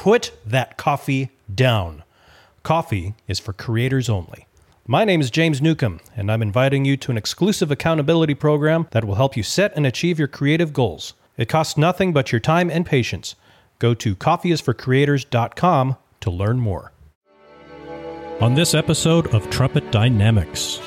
Put that coffee down. Coffee is for creators only. My name is James Newcomb, and I'm inviting you to an exclusive accountability program that will help you set and achieve your creative goals. It costs nothing but your time and patience. Go to coffeeisforcreators.com to learn more. On this episode of Trumpet Dynamics,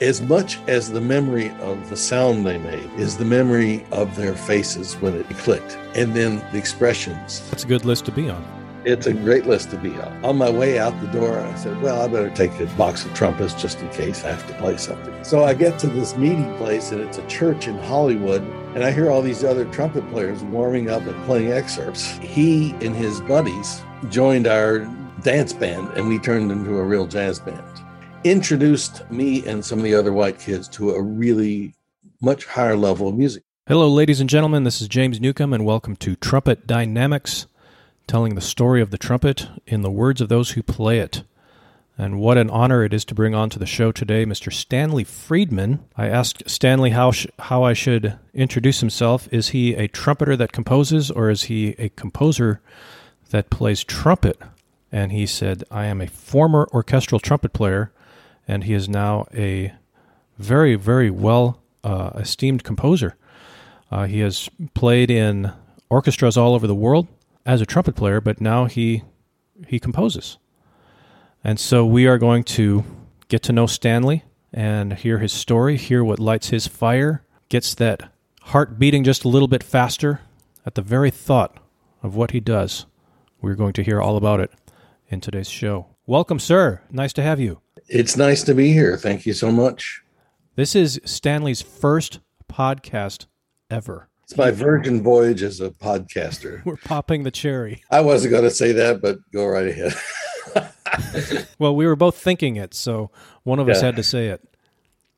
as much as the memory of the sound they made is the memory of their faces when it clicked and then the expressions that's a good list to be on. It's a great list to be on. On my way out the door, I said, Well, I better take a box of trumpets just in case I have to play something. So I get to this meeting place, and it's a church in Hollywood, and I hear all these other trumpet players warming up and playing excerpts. He and his buddies joined our dance band, and we turned into a real jazz band introduced me and some of the other white kids to a really much higher level of music. Hello, ladies and gentlemen. This is James Newcomb, and welcome to Trumpet Dynamics, telling the story of the trumpet in the words of those who play it. And what an honor it is to bring on to the show today Mr. Stanley Friedman. I asked Stanley how, sh- how I should introduce himself. Is he a trumpeter that composes, or is he a composer that plays trumpet? And he said, I am a former orchestral trumpet player and he is now a very, very well uh, esteemed composer. Uh, he has played in orchestras all over the world as a trumpet player, but now he he composes. And so we are going to get to know Stanley and hear his story, hear what lights his fire, gets that heart beating just a little bit faster at the very thought of what he does. We're going to hear all about it in today's show. Welcome, sir. Nice to have you. It's nice to be here. Thank you so much. This is Stanley's first podcast ever. It's my virgin voyage as a podcaster. We're popping the cherry. I wasn't going to say that, but go right ahead. well, we were both thinking it, so one of yeah. us had to say it.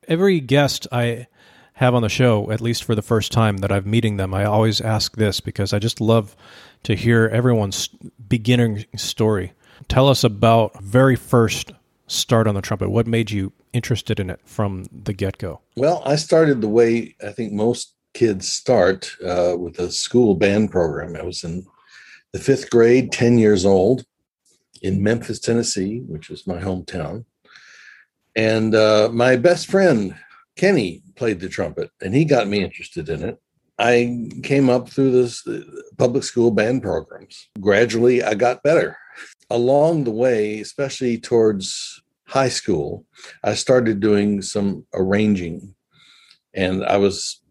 Every guest I have on the show, at least for the first time that I'm meeting them, I always ask this because I just love to hear everyone's beginning story. Tell us about very first start on the trumpet? What made you interested in it from the get go? Well, I started the way I think most kids start uh, with a school band program. I was in the fifth grade, 10 years old, in Memphis, Tennessee, which is my hometown. And uh, my best friend, Kenny, played the trumpet, and he got me interested in it. I came up through this uh, public school band programs. Gradually, I got better. Along the way, especially towards high school, I started doing some arranging, and I was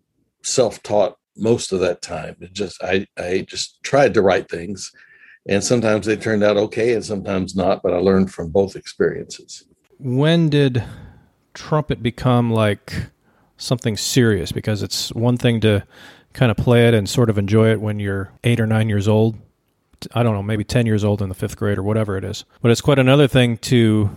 self-taught most of that time. It just I I just tried to write things, and sometimes they turned out okay, and sometimes not. But I learned from both experiences. When did trumpet become like something serious? Because it's one thing to kind of play it and sort of enjoy it when you're eight or nine years old. I don't know, maybe 10 years old in the fifth grade or whatever it is. But it's quite another thing to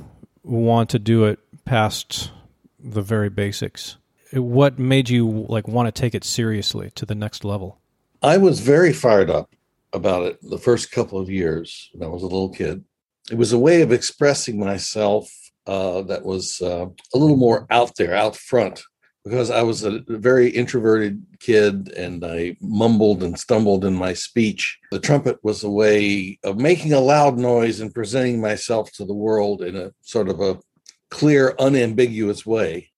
want to do it past the very basics. What made you like want to take it seriously to the next level? I was very fired up about it the first couple of years when I was a little kid. It was a way of expressing myself uh, that was uh, a little more out there, out front, because I was a very introverted kid and I mumbled and stumbled in my speech. The trumpet was a way of making a loud noise and presenting myself to the world in a sort of a clear, unambiguous way.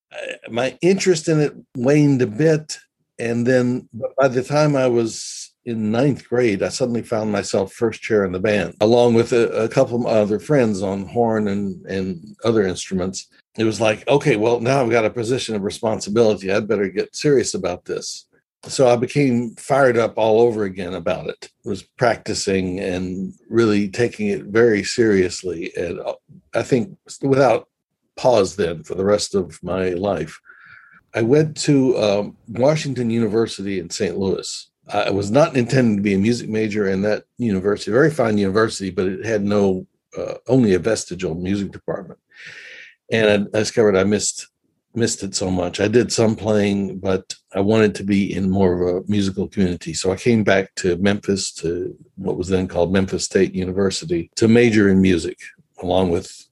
My interest in it waned a bit. And then by the time I was in ninth grade, I suddenly found myself first chair in the band, along with a, a couple of other friends on horn and, and other instruments it was like, okay, well, now I've got a position of responsibility. I'd better get serious about this. So I became fired up all over again about it. I was practicing and really taking it very seriously. And uh, I think without pause then for the rest of my life. I went to um, Washington University in St. Louis. I was not intending to be a music major in that university, very fine university, but it had no, uh, only a vestigial music department and I discovered I missed missed it so much. I did some playing, but I wanted to be in more of a musical community. So I came back to Memphis to what was then called Memphis State University to major in music along with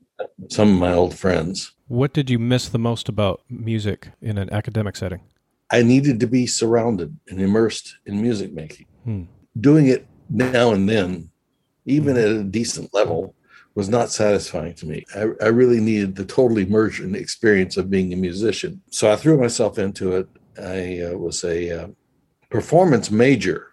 some of my old friends. What did you miss the most about music in an academic setting? I needed to be surrounded and immersed in music making. Hmm. Doing it now and then even at a decent level, was not satisfying to me. I, I really needed the total immersion experience of being a musician. So I threw myself into it. I uh, was a uh, performance major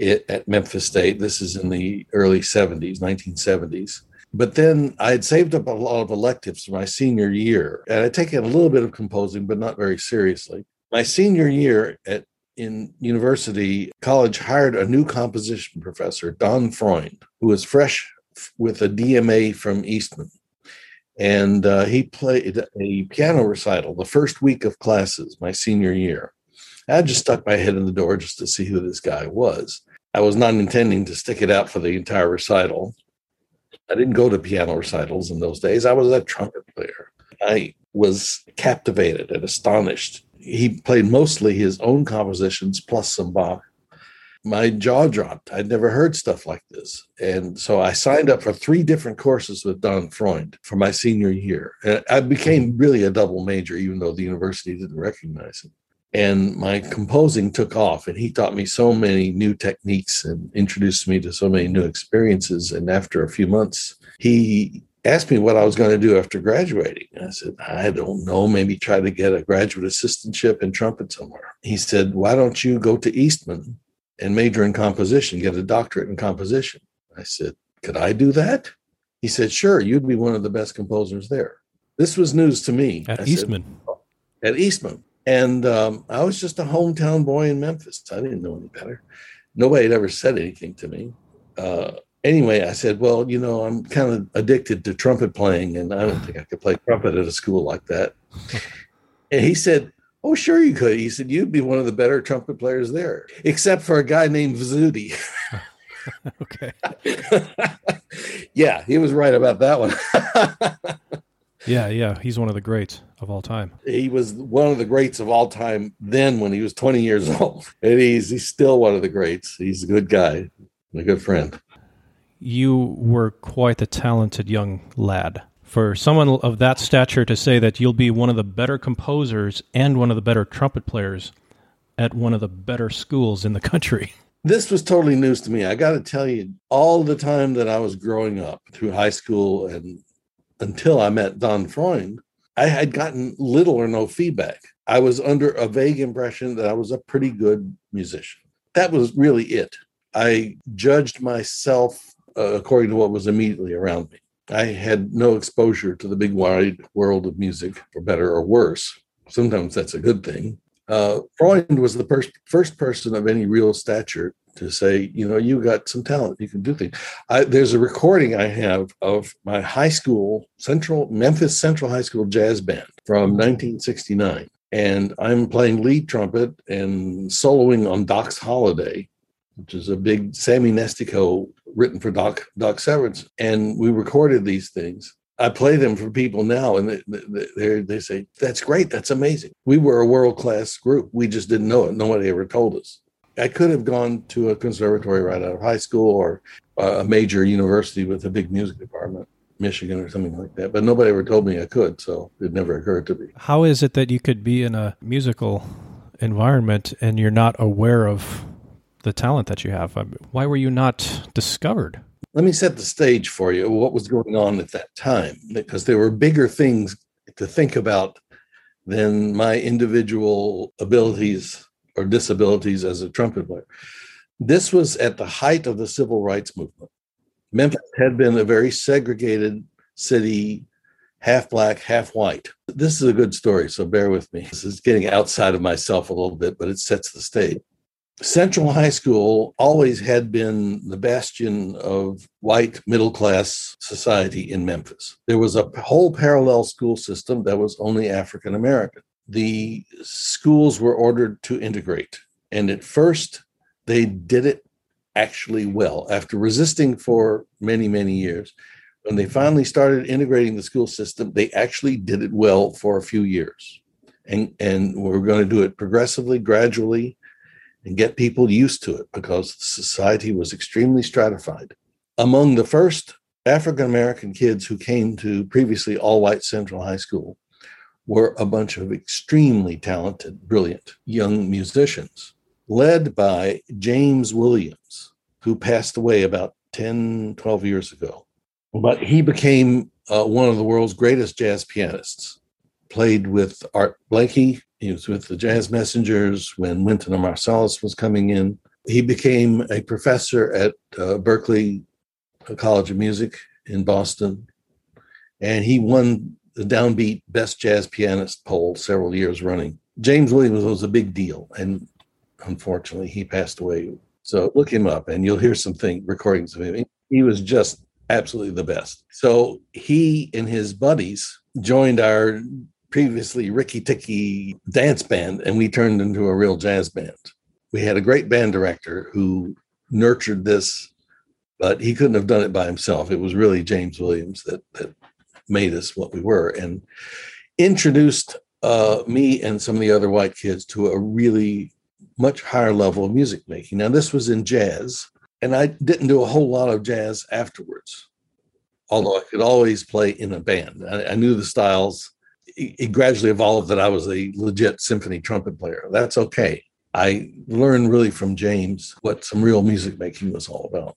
at Memphis State. This is in the early 70s, 1970s. But then I had saved up a lot of electives for my senior year, and I'd taken a little bit of composing, but not very seriously. My senior year at in university, college hired a new composition professor, Don Freund, who was fresh with a DMA from Eastman. And uh, he played a piano recital the first week of classes, my senior year. I just stuck my head in the door just to see who this guy was. I was not intending to stick it out for the entire recital. I didn't go to piano recitals in those days. I was a trumpet player. I was captivated and astonished. He played mostly his own compositions plus some Bach. My jaw dropped. I'd never heard stuff like this. And so I signed up for three different courses with Don Freund for my senior year. And I became mm-hmm. really a double major, even though the university didn't recognize it and my composing took off and he taught me so many new techniques and introduced me to so many new experiences and after a few months he asked me what I was going to do after graduating. I said, I don't know, maybe try to get a graduate assistantship in trumpet somewhere. He said, Why don't you go to Eastman and major in composition, get a doctorate in composition? I said, Could I do that? He said, Sure, you'd be one of the best composers there. This was news to me. At I Eastman. Said, at Eastman. And um, I was just a hometown boy in Memphis. I didn't know any better. Nobody had ever said anything to me. Uh, anyway, I said, Well, you know, I'm kind of addicted to trumpet playing, and I don't think I could play trumpet at a school like that. And he said, Oh, sure you could. He said, You'd be one of the better trumpet players there, except for a guy named Vizzutti. okay. yeah, he was right about that one. Yeah, yeah, he's one of the greats of all time. He was one of the greats of all time then when he was 20 years old. And he's he's still one of the greats. He's a good guy, a good friend. You were quite a talented young lad. For someone of that stature to say that you'll be one of the better composers and one of the better trumpet players at one of the better schools in the country. This was totally news to me. I got to tell you, all the time that I was growing up through high school and until I met Don Freund, I had gotten little or no feedback. I was under a vague impression that I was a pretty good musician. That was really it. I judged myself uh, according to what was immediately around me. I had no exposure to the big wide world of music, for better or worse. Sometimes that's a good thing. Uh, Freund was the first, first person of any real stature to say, you know, you got some talent, you can do things. I, there's a recording I have of my high school, Central Memphis Central High School jazz band from 1969, and I'm playing lead trumpet and soloing on Doc's Holiday, which is a big Sammy Nestico written for Doc Doc Severinsen, and we recorded these things. I play them for people now, and they, they, they say, That's great. That's amazing. We were a world class group. We just didn't know it. Nobody ever told us. I could have gone to a conservatory right out of high school or a major university with a big music department, Michigan or something like that. But nobody ever told me I could, so it never occurred to me. How is it that you could be in a musical environment and you're not aware of the talent that you have? Um, why were you not discovered? Let me set the stage for you. What was going on at that time? Because there were bigger things to think about than my individual abilities or disabilities as a trumpet player. This was at the height of the civil rights movement. Memphis had been a very segregated city, half black, half white. This is a good story, so bear with me. This is getting outside of myself a little bit, but it sets the stage. Central High School always had been the bastion of white middle class society in Memphis. There was a whole parallel school system that was only African American the schools were ordered to integrate. And at first, they did it actually well. After resisting for many, many years, when they finally started integrating the school system, they actually did it well for a few years. And, and we're going to do it progressively, gradually, and get people used to it because society was extremely stratified. Among the first African American kids who came to previously all white Central High School were a bunch of extremely talented, brilliant young musicians, led by James Williams, who passed away about 10, 12 years ago. But he became uh, one of the world's greatest jazz pianists. Played with Art Blakey. He was with the Jazz Messengers when Wynton Marsalis was coming in. He became a professor at uh, Berklee College of Music in Boston. And he won the Downbeat Best Jazz Pianist poll several years running. James Williams was a big deal. And unfortunately, he passed away. So look him up and you'll hear some thing, recordings of him. He was just absolutely the best. So he and his buddies joined our previously Ricky Ticky dance band, and we turned into a real jazz band. We had a great band director who nurtured this, but he couldn't have done it by himself. It was really James Williams that that made us what we were and introduced uh, me and some of the other white kids to a really much higher level of music making. Now, this was in jazz, and I didn't do a whole lot of jazz afterwards, although I could always play in a band. I, I knew the styles. It, gradually evolved that I was a legit symphony trumpet player. That's okay. I learned really from James what some real music making was all about.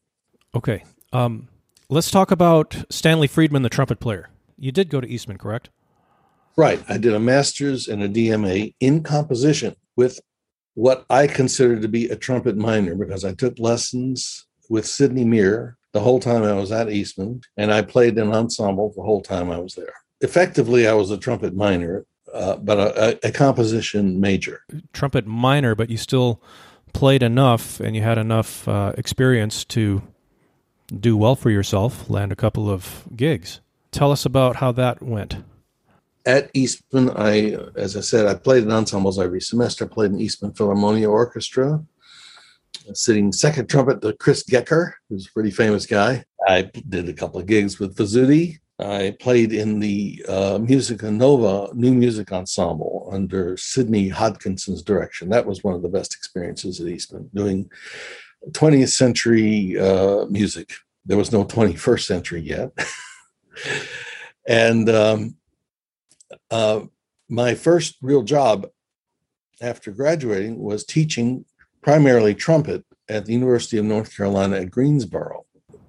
Okay. Um, let's talk about Stanley Friedman, the trumpet player. You did go to Eastman, correct? Right. I did a master's and a DMA in composition with what I considered to be a trumpet minor because I took lessons with Sidney Mear the whole time I was at Eastman, and I played in ensemble the whole time I was there. Effectively, I was a trumpet minor, uh, but a, a, composition major. Trumpet minor, but you still played enough and you had enough uh, experience to do well for yourself, land a couple of gigs. Tell us about how that went at Eastman, I, as I said, I played in ensembles every semester. I played in Eastman Philharmonia Orchestra, sitting second trumpet to Chris Gecker, who's a pretty famous guy. I did a couple of gigs with Vizzutti. I played in the uh, Musica Nova New Music Ensemble under Sidney Hodkinson's direction. That was one of the best experiences at Eastman, doing 20th century uh, music. There was no 21st century yet. and um, uh, my first real job after graduating was teaching primarily trumpet at the University of North Carolina at Greensboro.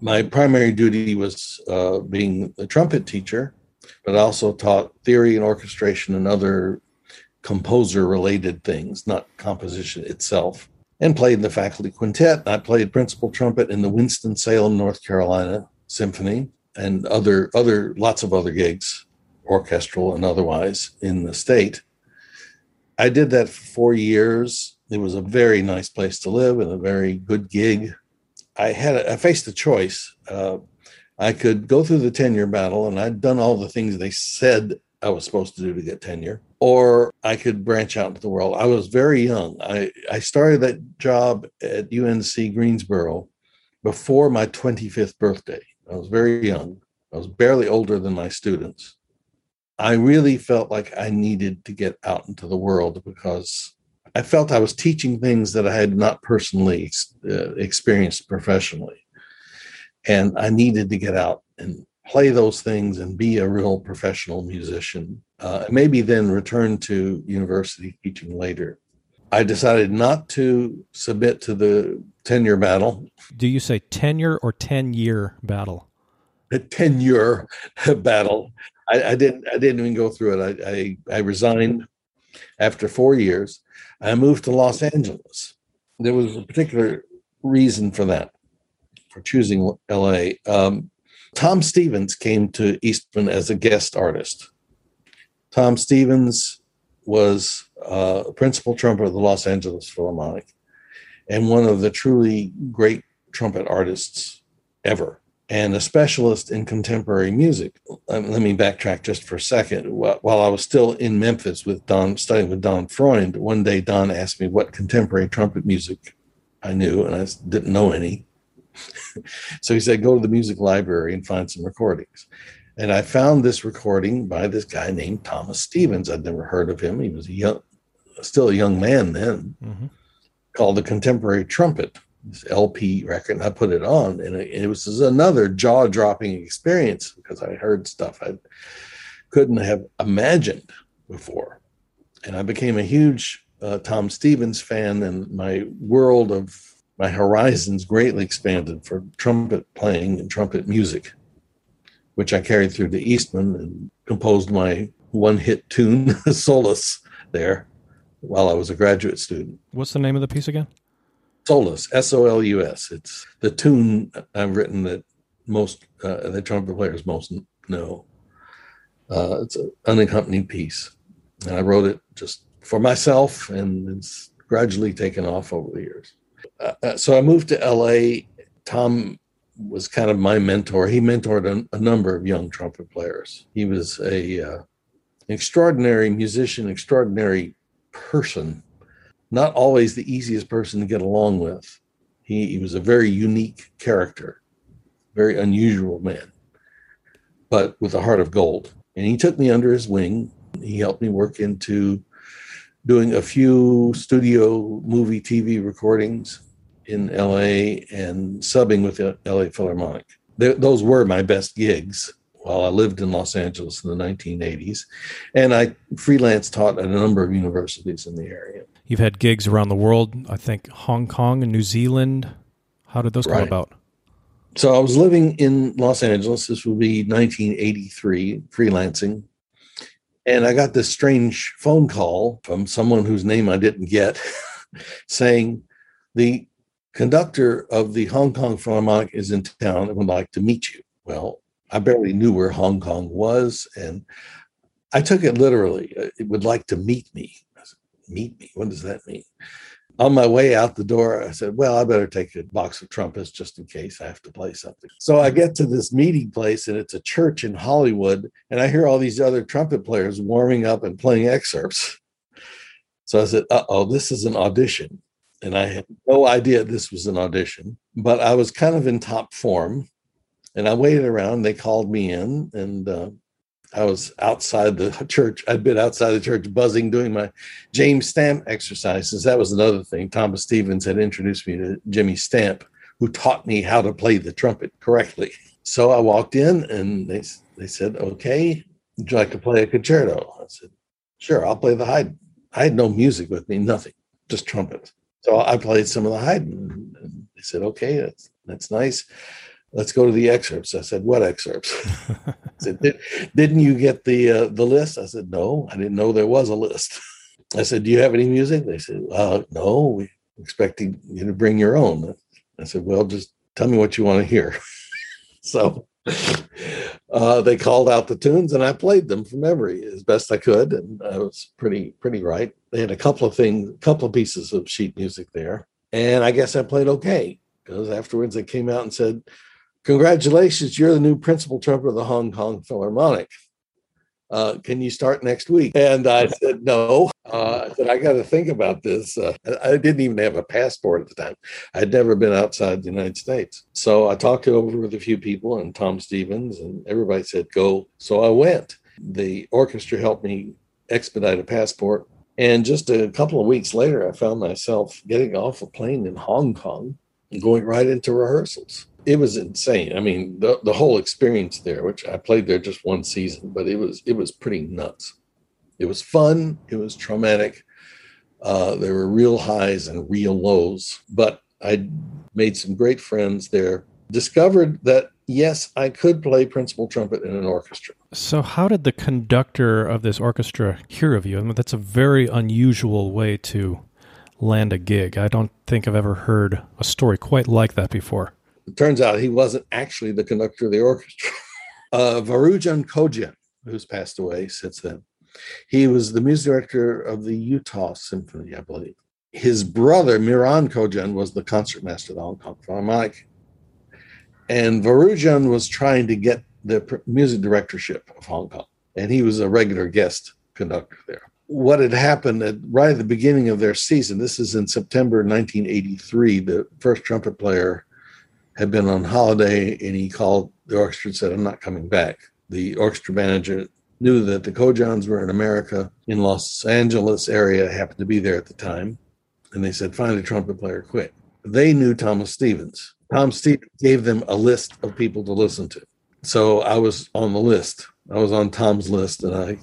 My primary duty was uh, being a trumpet teacher, but I also taught theory and orchestration and other composer related things, not composition itself, and played in the faculty quintet. I played principal trumpet in the Winston-Salem, North Carolina Symphony and other other lots of other gigs orchestral and otherwise in the state. I did that for four years. It was a very nice place to live and a very good gig. I had I faced a choice. Uh, I could go through the tenure battle, and I'd done all the things they said I was supposed to do to get tenure, or I could branch out into the world. I was very young. I, I started that job at UNC Greensboro before my 25th birthday. I was very young. I was barely older than my students. I really felt like I needed to get out into the world because I felt I was teaching things that I had not personally uh, experienced professionally. And I needed to get out and play those things and be a real professional musician. Uh, maybe then return to university teaching later. I decided not to submit to the tenure battle. Do you say tenure or 10 year battle? A tenure battle. I, I, didn't. I didn't even go through it. I, I, I resigned after four years. I moved to Los Angeles. There was a particular reason for that, for choosing L.A. Um, Tom Stevens came to Eastman as a guest artist. Tom Stevens was uh, principal trumpet of the Los Angeles Philharmonic and one of the truly great trumpet artists ever and a specialist in contemporary music. Um, let me backtrack just for a second. While I was still in Memphis with Don, studying with Don Freund, one day Don asked me what contemporary trumpet music I knew, and I didn't know any. so he said, "Go to the music library and find some recordings." And I found this recording by this guy named Thomas Stevens. I'd never heard of him. He was a young, still a young man then, mm-hmm. called the Contemporary Trumpet this LP record and I put it on and it, it was another jaw dropping experience because I heard stuff I couldn't have imagined before. And I became a huge uh, Tom Stevens fan and my world of my horizons greatly expanded for trumpet playing and trumpet music, which I carried through to Eastman and composed my one hit tune, Solus, there while I was a graduate student. What's the name of the piece again? Solus, S O L U S. It's the tune I've written that most uh, the trumpet players most know. Uh, it's an unaccompanied piece, and I wrote it just for myself, and it's gradually taken off over the years. Uh, uh so I moved to LA. Tom was kind of my mentor. He mentored a, a number of young trumpet players. He was a uh, extraordinary musician, extraordinary person, not always the easiest person to get along with. He, he was a very unique character, very unusual man, but with a heart of gold. And he took me under his wing. He helped me work into doing a few studio movie TV recordings in LA and subbing with the LA Philharmonic. Those were my best gigs while I lived in Los Angeles in the 1980s. And I freelance taught at a number of universities in the area. You've had gigs around the world, I think Hong Kong and New Zealand. How did those right. come about? So I was living in Los Angeles. This would be 1983, freelancing. And I got this strange phone call from someone whose name I didn't get saying, the conductor of the Hong Kong Philharmonic is in town and would like to meet you. Well, I barely knew where Hong Kong was. And I took it literally. Uh, it would like to meet me. Meet me? What does that mean? On my way out the door, I said, Well, I better take a box of trumpets just in case I have to play something. So I get to this meeting place, and it's a church in Hollywood. And I hear all these other trumpet players warming up and playing excerpts. So I said, Uh oh, this is an audition. And I had no idea this was an audition, but I was kind of in top form and I waited around. They called me in, and uh, I was outside the church. I'd been outside the church buzzing, doing my James Stamp exercises. That was another thing. Thomas Stevens had introduced me to Jimmy Stamp, who taught me how to play the trumpet correctly. So I walked in, and they they said, "Okay, would you like to play a concerto?" I said, "Sure, I'll play the Haydn." I had no music with me, nothing, just trumpet. So I played some of the Haydn, and they said, "Okay, that's that's nice." Let's go to the excerpts. I said, what excerpts? I said, Did, not you get the uh, the list? I said, no, I didn't know there was a list. I said, do you have any music? They said, uh, no, we expecting you to bring your own. I said, well, just tell me what you want to hear. so uh, they called out the tunes and I played them from memory as best I could. And I was pretty, pretty right. They had a couple of things, a couple of pieces of sheet music there. And I guess I played okay because afterwards they came out and said, Congratulations, you're the new principal trumpeter of the Hong Kong Philharmonic. Uh, can you start next week? And I said, no. Uh, I said, I got to think about this. Uh, I didn't even have a passport at the time. I'd never been outside the United States. So I talked it over with a few people and Tom Stevens, and everybody said, go. So I went. The orchestra helped me expedite a passport. And just a couple of weeks later, I found myself getting off a plane in Hong Kong and going right into rehearsals it was insane. I mean, the the whole experience there, which I played there just one season, but it was it was pretty nuts. It was fun. It was traumatic. Uh, there were real highs and real lows, but I made some great friends there. Discovered that yes, I could play principal trumpet in an orchestra. So, how did the conductor of this orchestra hear of you? I mean, that's a very unusual way to land a gig. I don't think I've ever heard a story quite like that before. It turns out he wasn't actually the conductor of the orchestra. uh, Varujan Kojian, who's passed away since then, he was the music director of the Utah Symphony, I believe. His brother, Miran Kojian, was the concertmaster of the Hong Kong Philharmonic. And Varujan was trying to get the music directorship of Hong Kong, and he was a regular guest conductor there. What had happened at, right at the beginning of their season, this is in September 1983, the first trumpet player had been on holiday and he called the orchestra and said, I'm not coming back. The orchestra manager knew that the Kojians were in America, in Los Angeles area, happened to be there at the time. And they said, find a trumpet player quick. They knew Thomas Stevens. Tom Stevens gave them a list of people to listen to. So I was on the list. I was on Tom's list and I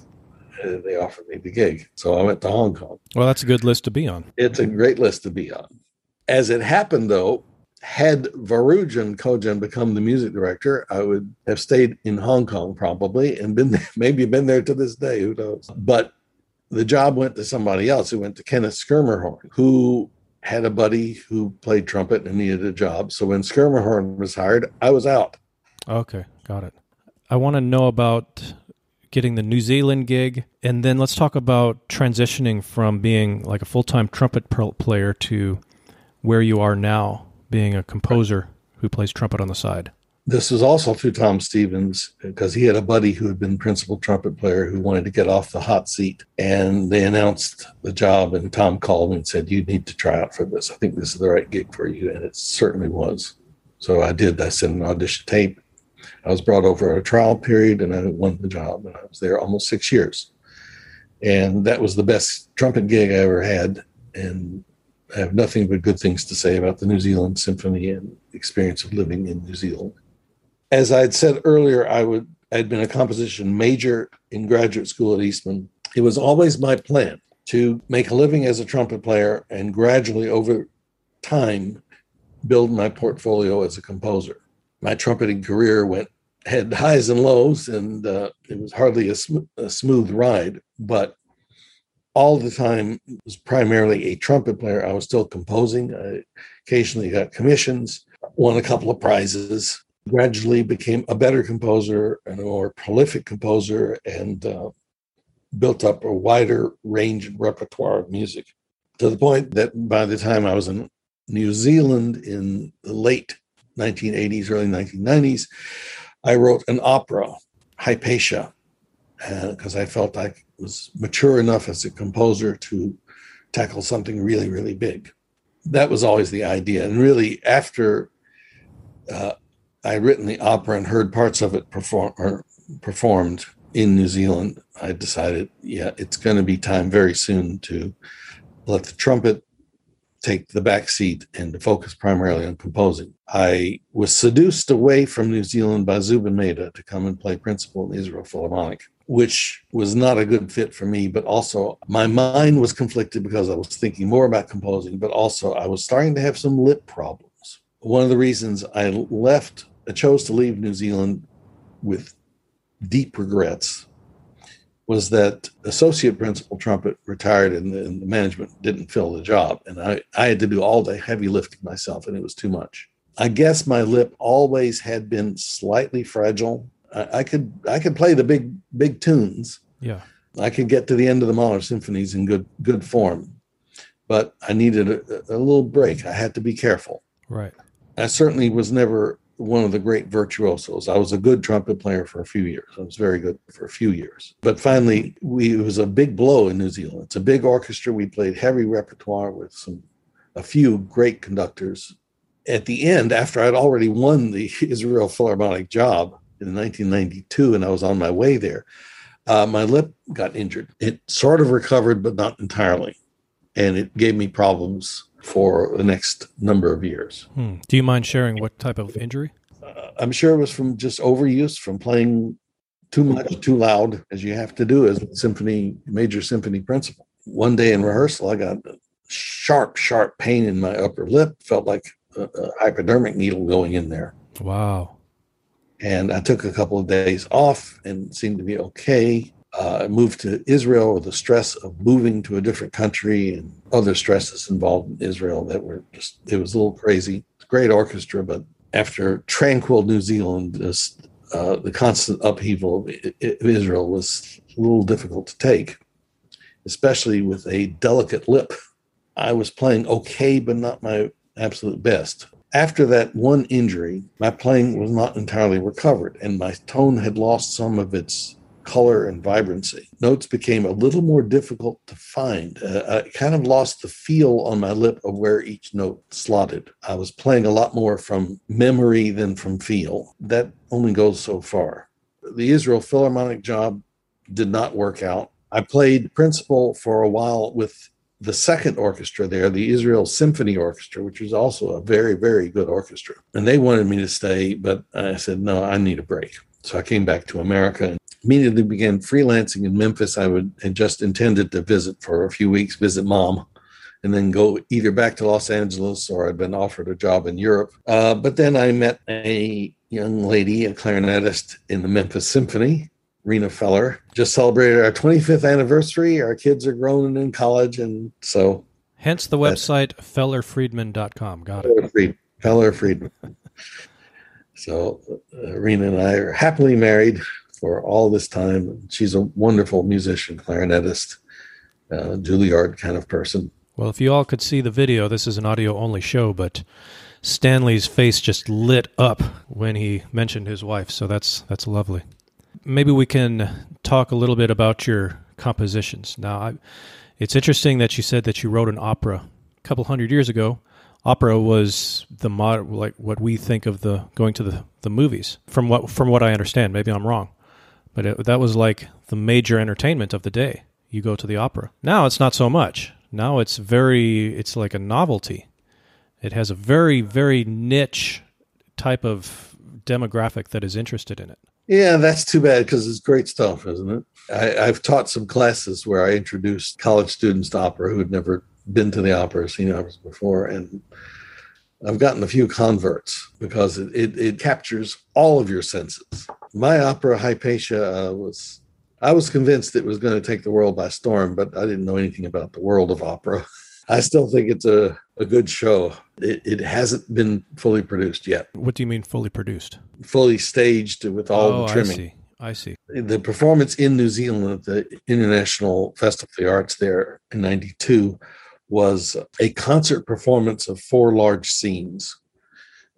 they offered me the gig. So I went to Hong Kong. Well, that's a good list to be on. It's a great list to be on As it happened, though, had Varujan Kojian become the music director, I would have stayed in Hong Kong probably and been there, maybe been there to this day. Who knows? But the job went to somebody else. It went to Kenneth Schermerhorn, who had a buddy who played trumpet and needed a job. So when Skirmerhorn was hired, I was out. Okay, got it. I want to know about getting the New Zealand gig, and then let's talk about transitioning from being like a full time trumpet player to where you are now, being a composer who plays trumpet on the side. This was also through Tom Stevens because he had a buddy who had been principal trumpet player who wanted to get off the hot seat. And they announced the job, and Tom called me and said, You need to try out for this. I think this is the right gig for you. And it certainly was. So I did. I sent an audition tape I was brought over a trial period and I won the job. And I was there almost six years. And that was the best trumpet gig I ever had. And I have nothing but good things to say about the New Zealand Symphony and experience of living in New Zealand. As I had said earlier, I would I'd been a composition major in graduate school at Eastman. It was always my plan to make a living as a trumpet player and gradually over time build my portfolio as a composer my trumpeting career went had highs and lows, and uh, it was hardly a, sm- a, smooth ride. But all the time was primarily a trumpet player. I was still composing. I occasionally got commissions, won a couple of prizes. Gradually became a better composer and a more prolific composer, and uh, built up a wider range and repertoire of music to the point that by the time I was in New Zealand in the late 1980s, early 1990s, I wrote an opera, Hypatia, because uh, I felt I was mature enough as a composer to tackle something really, really big. That was always the idea. And really, after uh, I'd written the opera and heard parts of it perform, or performed in New Zealand, I decided, yeah, it's going to be time very soon to let the trumpet take the back seat and to focus primarily on composing. I was seduced away from New Zealand by Zubin Mehta to come and play principal in the Israel Philharmonic, which was not a good fit for me, but also my mind was conflicted because I was thinking more about composing, but also I was starting to have some lip problems. One of the reasons I left, I chose to leave New Zealand with deep regrets was that associate principal trumpet retired and the, and the, management didn't fill the job. And I, I had to do all the heavy lifting myself, and it was too much. I guess my lip always had been slightly fragile. I, I could I could play the big big tunes. Yeah. I could get to the end of the Mahler symphonies in good good form, but I needed a, a little break. I had to be careful. Right. I certainly was never one of the great virtuosos. I was a good trumpet player for a few years. I was very good for a few years. But finally, we, it was a big blow in New Zealand. It's a big orchestra. We played heavy repertoire with some a few great conductors. At the end, after I'd already won the Israel Philharmonic job in 1992, and I was on my way there, uh, my lip got injured. It sort of recovered, but not entirely, and it gave me problems for the next number of years. Hmm. Do you mind sharing what type of injury? Uh, I'm sure it was from just overuse, from playing too much, too loud, as you have to do as a symphony, major symphony principal. One day in rehearsal, I got sharp, sharp pain in my upper lip. Felt like a, a hypodermic needle going in there. Wow. And I took a couple of days off and seemed to be okay uh, moved to Israel with the stress of moving to a different country and other stresses involved in Israel that were just, it was a little crazy. A great orchestra, but after tranquil New Zealand, just, uh, the constant upheaval of Israel was a little difficult to take, especially with a delicate lip. I was playing okay, but not my absolute best. After that one injury, my playing was not entirely recovered, and my tone had lost some of its color and vibrancy. Notes became a little more difficult to find. Uh, I kind of lost the feel on my lip of where each note slotted. I was playing a lot more from memory than from feel. That only goes so far. The Israel Philharmonic job did not work out. I played principal for a while with the second orchestra there, the Israel Symphony Orchestra, which was also a very, very good orchestra. And they wanted me to stay, but I said, no, I need a break. So I came back to America and immediately began freelancing in Memphis. I would had just intended to visit for a few weeks, visit mom, and then go either back to Los Angeles or I'd been offered a job in Europe. Uh, but then I met a young lady, a clarinetist in the Memphis Symphony, Rena Feller. Just celebrated our 25th anniversary. Our kids are grown and in college. And so. Hence the website fellerfriedman.com. Got it. Feller, Feller Friedman. so uh, Rena and I are happily married for all this time. She's a wonderful musician, clarinetist, uh, Juilliard kind of person. Well, if you all could see the video, this is an audio only show, but Stanley's face just lit up when he mentioned his wife, so that's that's lovely. Maybe we can talk a little bit about your compositions. Now, I, it's interesting that you said that you wrote an opera a couple hundred years ago. Opera was the mod, like what we think of the going to the, the movies. From what from what I understand, maybe I'm wrong, but it, that was like the major entertainment of the day. You go to the opera. Now it's not so much. Now it's very, it's like a novelty. It has a very, very niche type of demographic that is interested in it. Yeah, that's too bad because it's great stuff, isn't it? I, have taught some classes where I introduced college students to opera who had never been to the opera, seen operas before, and I've gotten a few converts because it, it, it captures all of your senses. My opera Hypatia uh, was I was convinced it was going to take the world by storm, but I didn't know anything about the world of opera. I still think it's a, a good show. It, it hasn't been fully produced yet. What do you mean fully produced? Fully staged with all oh, the trimming. I see. I see. The performance in New Zealand at the International Festival of the Arts there in 92 was a concert performance of four large scenes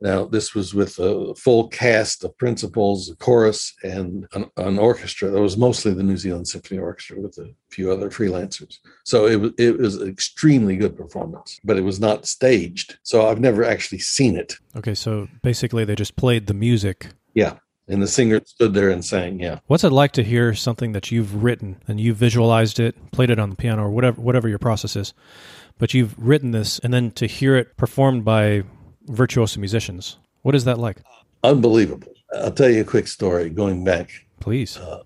now, this was with a full cast of principals, a chorus, and an, an, orchestra. That was mostly the New Zealand Symphony Orchestra with a few other freelancers. So it was it was an extremely good performance, but it was not staged. So I've never actually seen it. Okay, so basically they just played the music. Yeah. And the singer stood there and sang, yeah. What's it like to hear something that you've written and you visualized it, played it on the piano or whatever whatever your process is, but you've written this and then to hear it performed by virtuoso musicians. What is that like? Unbelievable. I'll tell you a quick story going back. Please. Uh,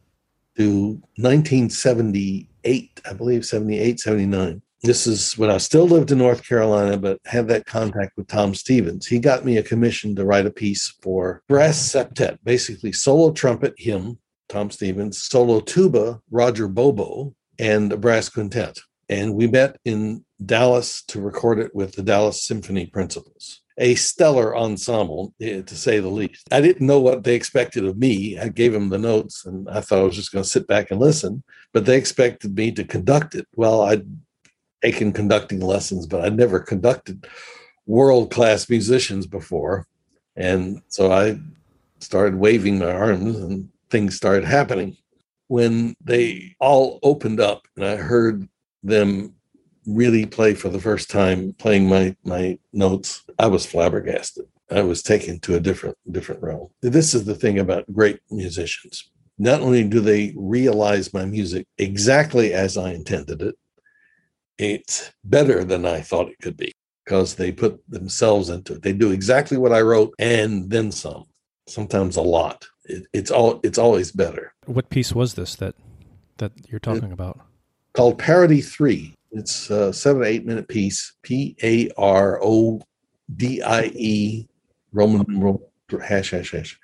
to 1978, I believe, 78, 79. This is when I still lived in North Carolina, but had that contact with Tom Stevens. He got me a commission to write a piece for brass septet, basically solo trumpet, him, Tom Stevens, solo tuba, Roger Bobo, and a brass quintet. And we met in Dallas to record it with the Dallas Symphony Principals a stellar ensemble, eh, to say the least. I didn't know what they expected of me. I gave them the notes and I thought I was just going to sit back and listen, but they expected me to conduct it. Well, I'd taken conducting lessons, but I'd never conducted world class musicians before. And so I started waving my arms and things started happening. When they all opened up and I heard them really play for the first time, playing my my notes, I was flabbergasted. I was taken to a different different realm. This is the thing about great musicians. Not only do they realize my music exactly as I intended it, it's better than I thought it could be because they put themselves into it. They do exactly what I wrote and then some, sometimes a lot. It, it's all it's always better. What piece was this that that you're talking it, about? Called Parodie Three. It's a seven to eight minute piece. P A R O D I E Roman mm-hmm. numeral hash hash hash.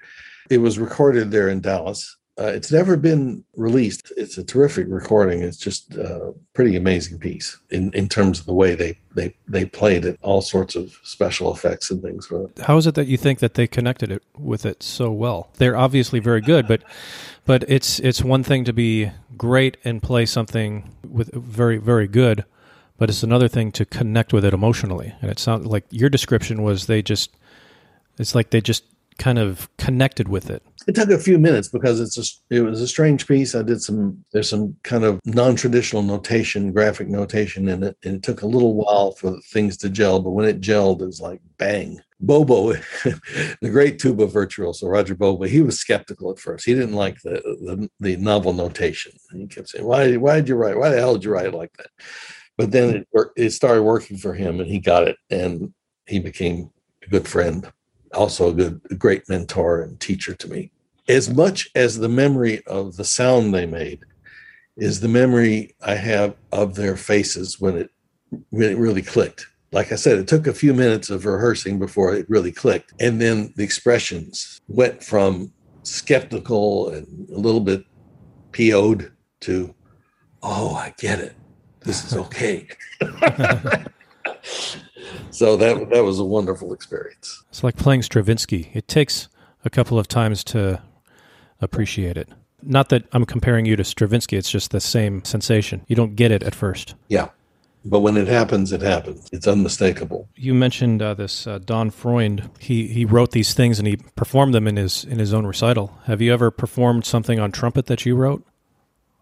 It was recorded there in Dallas. Uh, it's never been released. It's a terrific recording. It's just a pretty amazing piece in, in terms of the way they, they they played it, all sorts of special effects and things. How is it that you think that they connected it with it so well? They're obviously very good, but but it's it's one thing to be great and play something with very very good, but it's another thing to connect with it emotionally. And it sounds like your description was they just it's like they just kind of connected with it. It took a few minutes because it's a, it was a strange piece. I did some there's some kind of non-traditional notation, graphic notation in it, and it took a little while for things to gel. But when it gelled, it was like bang. Bobo, the great tuba virtuoso Roger Bobo, he was skeptical at first. He didn't like the the, the novel notation. He kept saying, "Why why did you write? Why the hell did you write it like that?" But then it it started working for him, and he got it, and he became a good friend also a good, a great mentor and teacher to me. As much as the memory of the sound they made is the memory I have of their faces when it really, really clicked. Like I said, it took a few minutes of rehearsing before it really clicked. And then the expressions went from skeptical and a little bit PO'd to, oh, I get it. This is okay. so that that was a wonderful experience. It's like playing Stravinsky. It takes a couple of times to appreciate it. Not that I'm comparing you to Stravinsky, it's just the same sensation. You don't get it at first. Yeah. But when it happens, it happens. It's unmistakable. You mentioned uh, this uh, Don Freund. He he wrote these things and he performed them in his in his own recital. Have you ever performed something on trumpet that you wrote?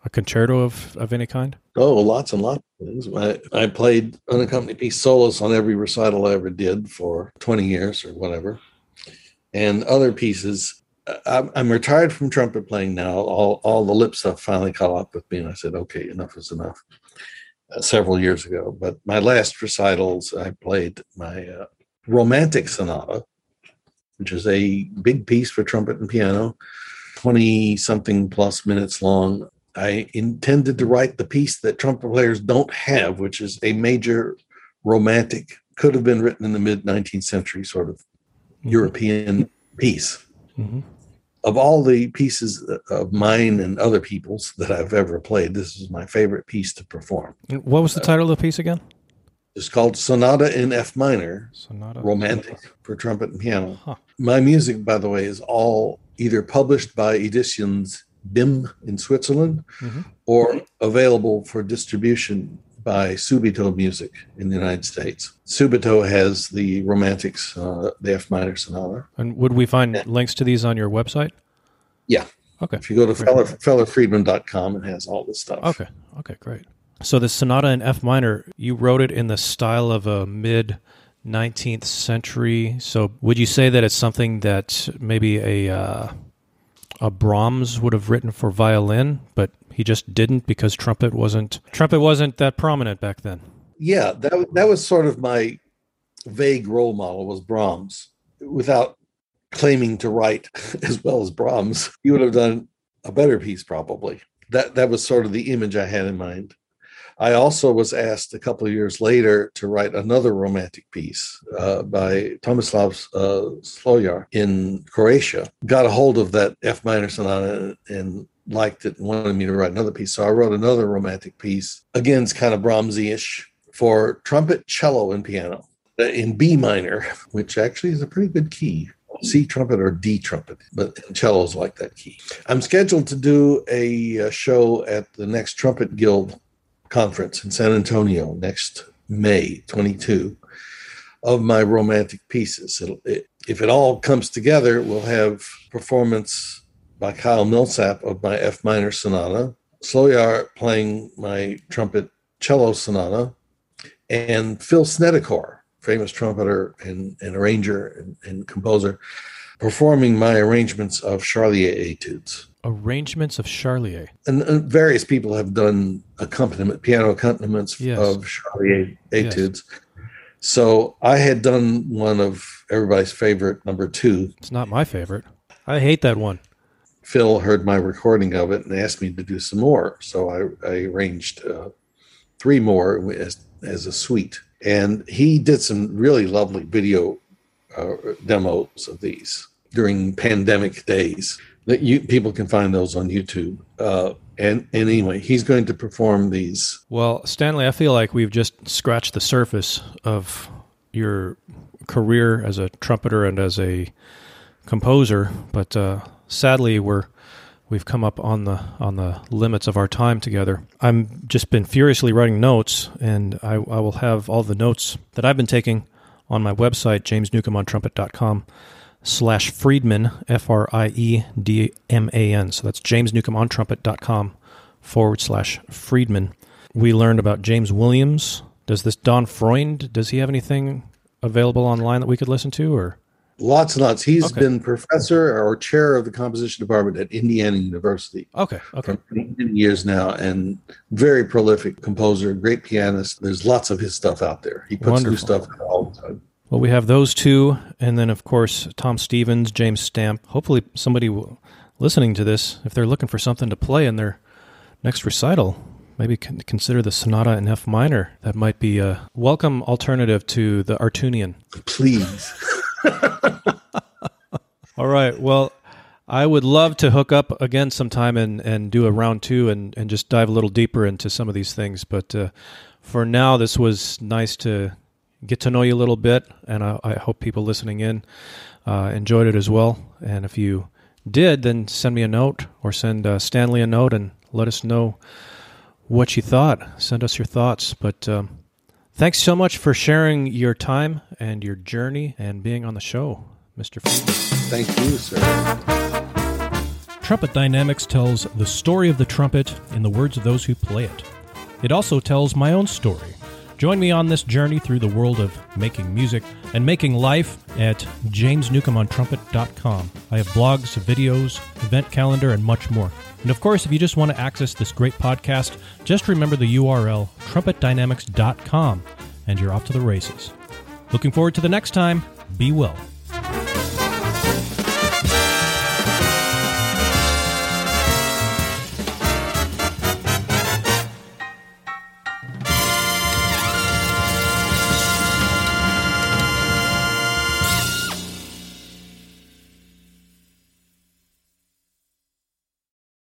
A concerto of, of any kind? Oh, lots and lots of things. I, I played unaccompanied piece solos on every recital I ever did for 20 years or whatever. And other pieces. I'm, I'm retired from trumpet playing now. All, all the lip stuff finally caught up with me. And I said, okay, enough is enough uh, several years ago. But my last recitals, I played my uh, Romantic Sonata, which is a big piece for trumpet and piano, 20 something plus minutes long. I intended to write the piece that trumpet players don't have, which is a major romantic, could have been written in the mid 19th century sort of mm-hmm. European piece. Mm-hmm. Of all the pieces of mine and other people's that I've ever played, this is my favorite piece to perform. What was the title of the piece again? It's called Sonata in F minor, Sonata Romantic for trumpet and piano. Huh. My music, by the way, is all either published by Editions BIM in Switzerland mm-hmm. or available for distribution by Subito Music in the United States. Subito has the Romantics, uh, the F minor sonata. And would we find yeah. links to these on your website? Yeah. Okay. If you go to Feller, fellerfriedman.com, it has all this stuff. Okay. Okay, great. So the sonata in F minor, you wrote it in the style of a mid 19th century. So would you say that it's something that maybe a uh, a Brahms would have written for violin, but he just didn't because trumpet wasn't trumpet wasn't that prominent back then. Yeah, that that was sort of my vague role model was Brahms. Without claiming to write as well as Brahms, you would have done a better piece probably. That that was sort of the image I had in mind. I also was asked a couple of years later to write another romantic piece uh, by Tomislav uh, in Croatia. Got a hold of that F minor sonata and liked it and wanted me to write another piece. So I wrote another romantic piece. Again, it's kind of Brahmsy-ish for trumpet, cello, and piano uh, in B minor, which actually is a pretty good key. C trumpet or D trumpet, but cello's like that key. I'm scheduled to do a, a show at the next Trumpet Guild conference in San Antonio next May 22 of my romantic pieces. It, if it all comes together, we'll have performance by Kyle Millsap of my F minor sonata, Slojar playing my trumpet cello sonata, and Phil Snedecor, famous trumpeter and, and arranger and, and composer, performing my arrangements of Charlier etudes arrangements of Charlier. And, and, various people have done accompaniment, piano accompaniments yes. of Charlier etudes. Yes. So I had done one of everybody's favorite, number two. It's not my favorite. I hate that one. Phil heard my recording of it and asked me to do some more. So I, I arranged uh, three more as, as a suite. And he did some really lovely video uh, demos of these during pandemic days that you people can find those on YouTube. Uh, and, and anyway, he's going to perform these. Well, Stanley, I feel like we've just scratched the surface of your career as a trumpeter and as a composer, but uh, sadly, we're we've come up on the on the limits of our time together. I'm just been furiously writing notes, and I, I will have all the notes that I've been taking on my website, jamesnewcombontrumpet.com slash Friedman, F R I E D M A N. So that's jamesnewcombontrumpet.com forward slash Friedman. We learned about James Williams. Does this Don Freund, does he have anything available online that we could listen to or? Lots and lots. He's okay. been professor or chair of the composition department at Indiana University. Okay. Okay. For many years now and very prolific composer, great pianist. There's lots of his stuff out there. He puts Wonderful. new stuff out all the time. Well, we have those two, and then of course Tom Stevens, James Stamp. Hopefully, somebody listening to this, if they're looking for something to play in their next recital, maybe consider the sonata in F minor. That might be a welcome alternative to the Artunian. Please. All right. Well, I would love to hook up again sometime and, and do a round two and, and just dive a little deeper into some of these things. But uh, for now, this was nice to get to know you a little bit, and I, I hope people listening in uh, enjoyed it as well. And if you did, then send me a note or send uh, Stanley a note and let us know what you thought. Send us your thoughts. But um, thanks so much for sharing your time and your journey and being on the show, Mr. Friedman. Thank you, sir. Trumpet Dynamics tells the story of the trumpet in the words of those who play it. It also tells my own story. Join me on this journey through the world of making music and making life at jamesnewcombontrumpet.com. I have blogs, videos, event calendar, and much more. And of course, if you just want to access this great podcast, just remember the URL trumpetdynamics.com and you're off to the races. Looking forward to the next time. Be well.